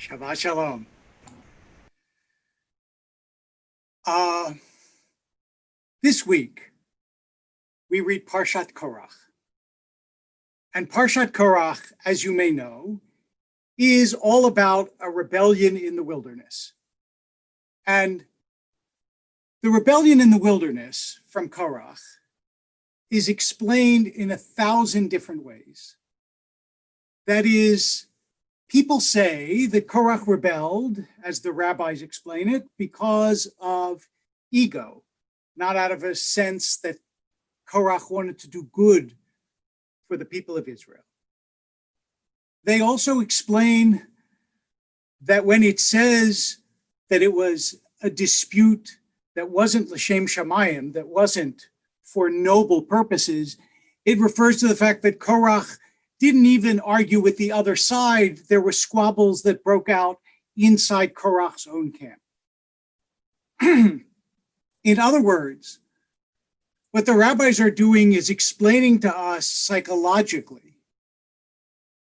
Shabbat Shalom. Uh, this week, we read Parshat Korach. And Parshat Korach, as you may know, is all about a rebellion in the wilderness. And the rebellion in the wilderness from Korach is explained in a thousand different ways. That is, people say that Korach rebelled, as the rabbis explain it, because of ego, not out of a sense that Korach wanted to do good for the people of Israel. They also explain that when it says that it was a dispute that wasn't Lashem Shamayim, that wasn't for noble purposes, it refers to the fact that Korach didn't even argue with the other side. There were squabbles that broke out inside Korach's own camp. In other words, what the rabbis are doing is explaining to us psychologically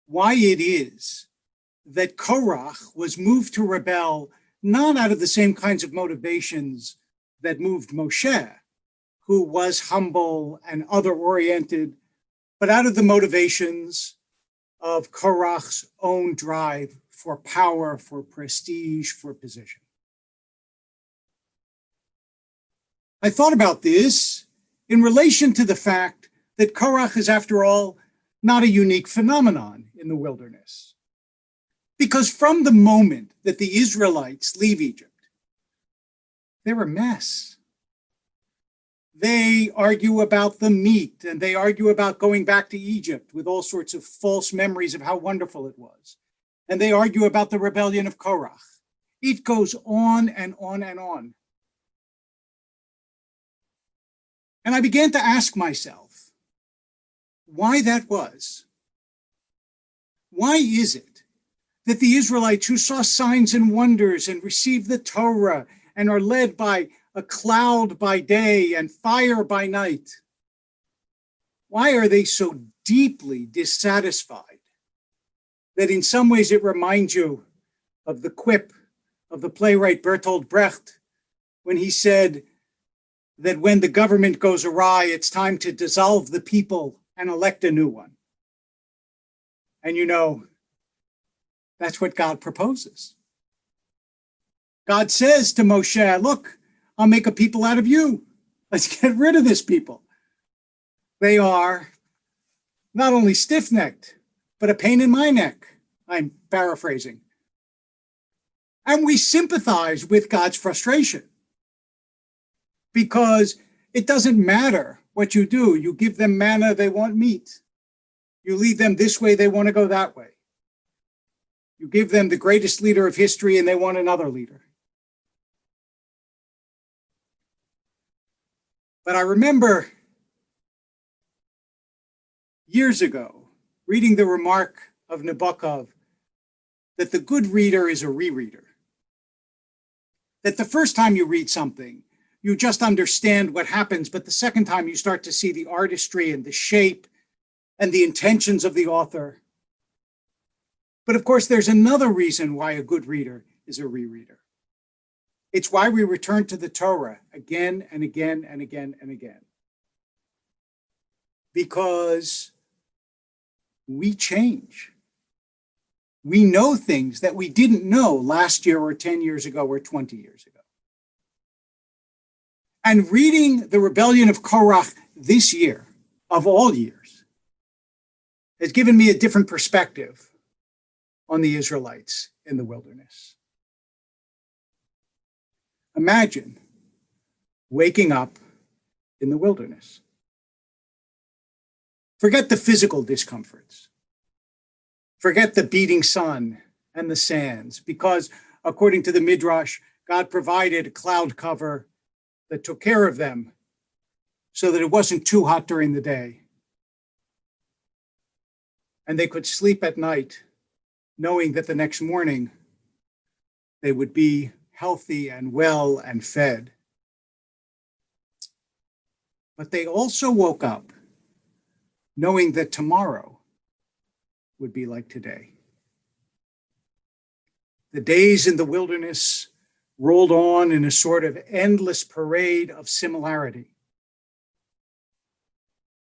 why it is that Korach was moved to rebel not out of the same kinds of motivations that moved Moshe, who was humble and other oriented, but out of the motivations of Korach's own drive for power, for prestige, for position. I thought about this in relation to the fact that Korach is, after all, not a unique phenomenon in the wilderness. Because from the moment that the Israelites leave Egypt, they're a mess. They argue about the meat and they argue about going back to Egypt with all sorts of false memories of how wonderful it was. And they argue about the rebellion of Korach. It goes on and on and on. And I began to ask myself why that was. Why is it that the Israelites who saw signs and wonders and received the Torah and are led by a cloud by day and fire by night, why are they so deeply dissatisfied that in some ways it reminds you of the quip of the playwright Bertolt Brecht when he said, that when the government goes awry, it's time to dissolve the people and elect a new one. And you know, that's what God proposes. God says to Moshe, Look, I'll make a people out of you. Let's get rid of this people. They are not only stiff necked, but a pain in my neck. I'm paraphrasing. And we sympathize with God's frustration because it doesn't matter what you do. You give them manna, they want meat. You lead them this way, they want to go that way. You give them the greatest leader of history, and they want another leader. But I remember years ago reading the remark of Nabokov that the good reader is a rereader. That the first time you read something, you just understand what happens. But the second time, you start to see the artistry and the shape and the intentions of the author. But of course, there's another reason why a good reader is a rereader. It's why we return to the Torah again and again and again and again. Because we change. We know things that we didn't know last year or 10 years ago or 20 years ago. And reading the rebellion of Korach this year, of all years, has given me a different perspective on the Israelites in the wilderness. Imagine waking up in the wilderness. Forget the physical discomforts. Forget the beating sun and the sands, because according to the Midrash, God provided a cloud cover that took care of them so that it wasn't too hot during the day. And they could sleep at night knowing that the next morning they would be healthy and well and fed. But they also woke up knowing that tomorrow would be like today. The days in the wilderness rolled on in a sort of endless parade of similarity.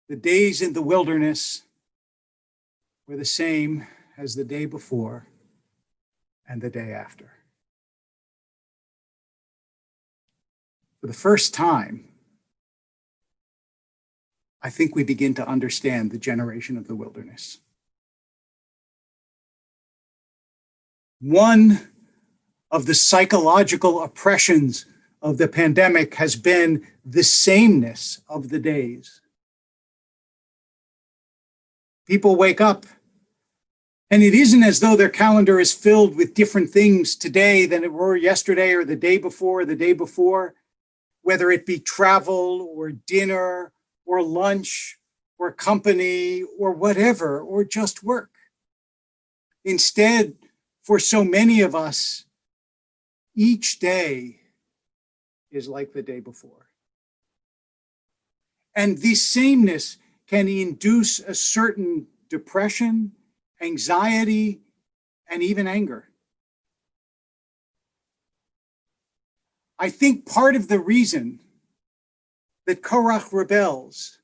The days in the wilderness were the same as the day before and the day after. For the first time, I think we begin to understand the generation of the wilderness. One of the psychological oppressions of the pandemic has been the sameness of the days. People wake up and it isn't as though their calendar is filled with different things today than it were yesterday or the day before, or the day before, whether it be travel or dinner or lunch or company or whatever, or just work. Instead, for so many of us, each day is like the day before. And this sameness can induce a certain depression anxiety, and even anger. I think part of the reason that Korach rebels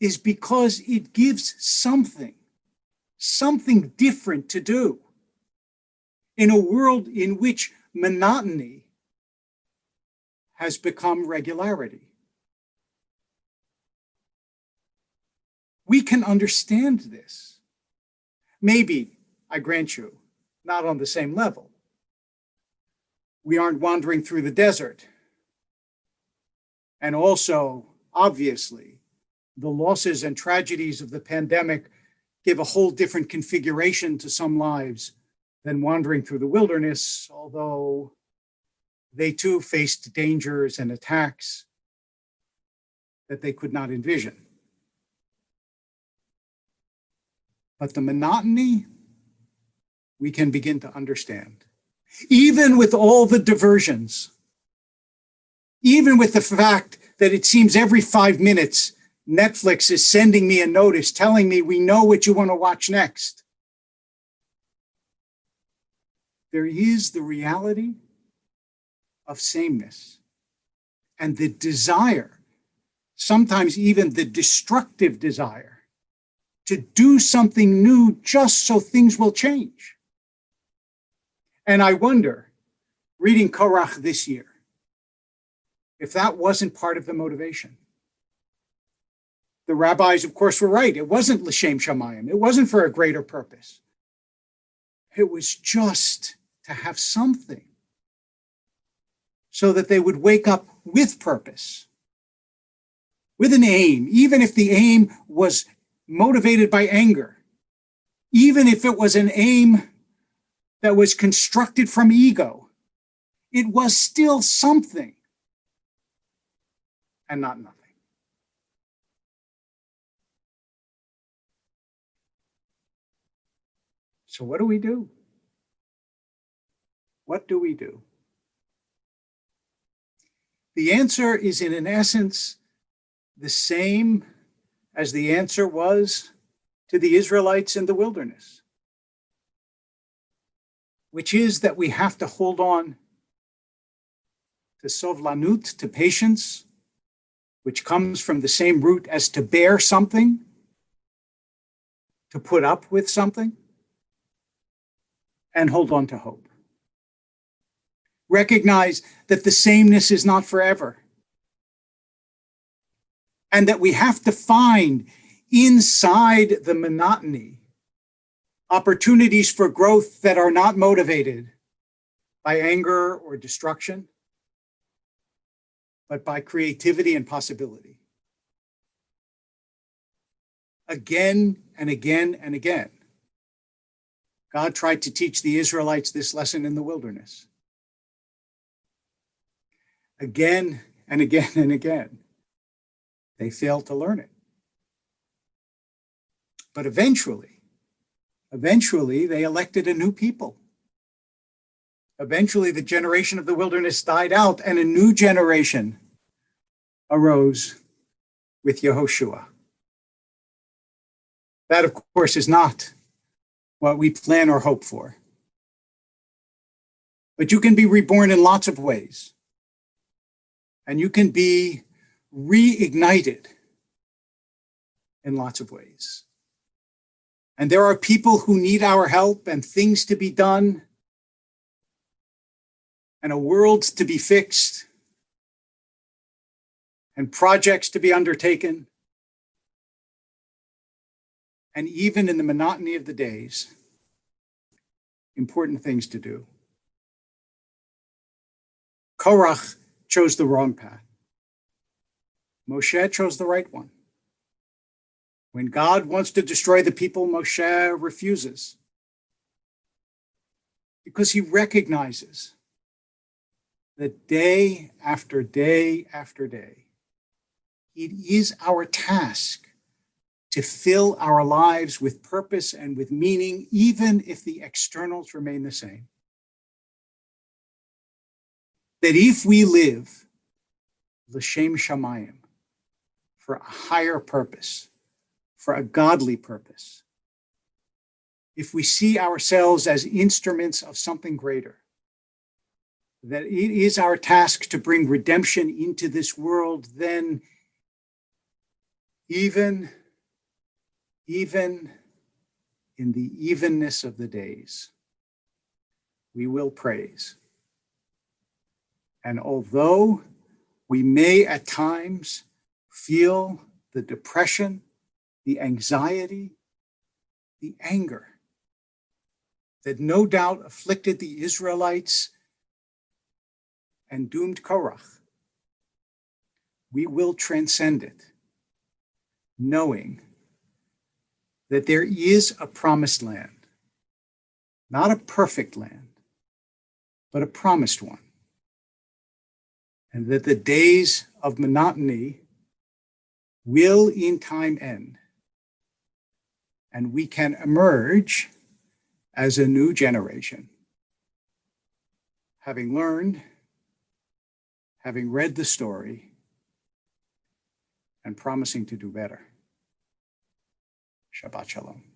is because it gives something, something different to do in a world in which monotony has become regularity. We can understand this. Maybe, I grant you, not on the same level. We aren't wandering through the desert. And also, obviously, the losses and tragedies of the pandemic give a whole different configuration to some lives than wandering through the wilderness, although they too faced dangers and attacks that they could not envision. But the monotony, we can begin to understand. Even with all the diversions, even with the fact that it seems every five minutes, Netflix is sending me a notice telling me we know what you want to watch next. There is the reality of sameness and the desire, sometimes even the destructive desire to do something new just so things will change. And I wonder, reading Korach this year, if that wasn't part of the motivation. The rabbis, of course, were right. It wasn't L'Shem Shamayim. It wasn't for a greater purpose. It was just to have something so that they would wake up with purpose, with an aim, even if the aim was motivated by anger, even if it was an aim that was constructed from ego, it was still something and not nothing. So, what do we do? What do we do? The answer is, in an essence, the same as the answer was to the Israelites in the wilderness, which is that we have to hold on to sovlanut, to patience, which comes from the same root as to bear something, to put up with something, and hold on to hope. Recognize that the sameness is not forever and that we have to find inside the monotony opportunities for growth that are not motivated by anger or destruction, but by creativity and possibility. Again and again and again, God tried to teach the Israelites this lesson in the wilderness. Again and again and again. They failed to learn it. But eventually, eventually, they elected a new people. Eventually, the generation of the wilderness died out, and a new generation arose with Yehoshua. That, of course, is not what we plan or hope for. But you can be reborn in lots of ways. And you can be reignited in lots of ways. And there are people who need our help and things to be done and a world to be fixed and projects to be undertaken. And even in the monotony of the days, important things to do. Korach chose the wrong path. Moshe chose the right one. When God wants to destroy the people, Moshe refuses because he recognizes that day after day after day, it is our task to fill our lives with purpose and with meaning, even if the externals remain the same. That if we live l'shem shamayim for a higher purpose, for a godly purpose, if we see ourselves as instruments of something greater, that it is our task to bring redemption into this world, then even, even in the evenness of the days, we will praise. And although we may at times feel the depression, the anxiety, the anger that no doubt afflicted the Israelites and doomed Korach, we will transcend it, knowing that there is a promised land, not a perfect land, but a promised one. And that the days of monotony will in time end. And we can emerge as a new generation, having learned having read the story and promising to do better. Shabbat Shalom.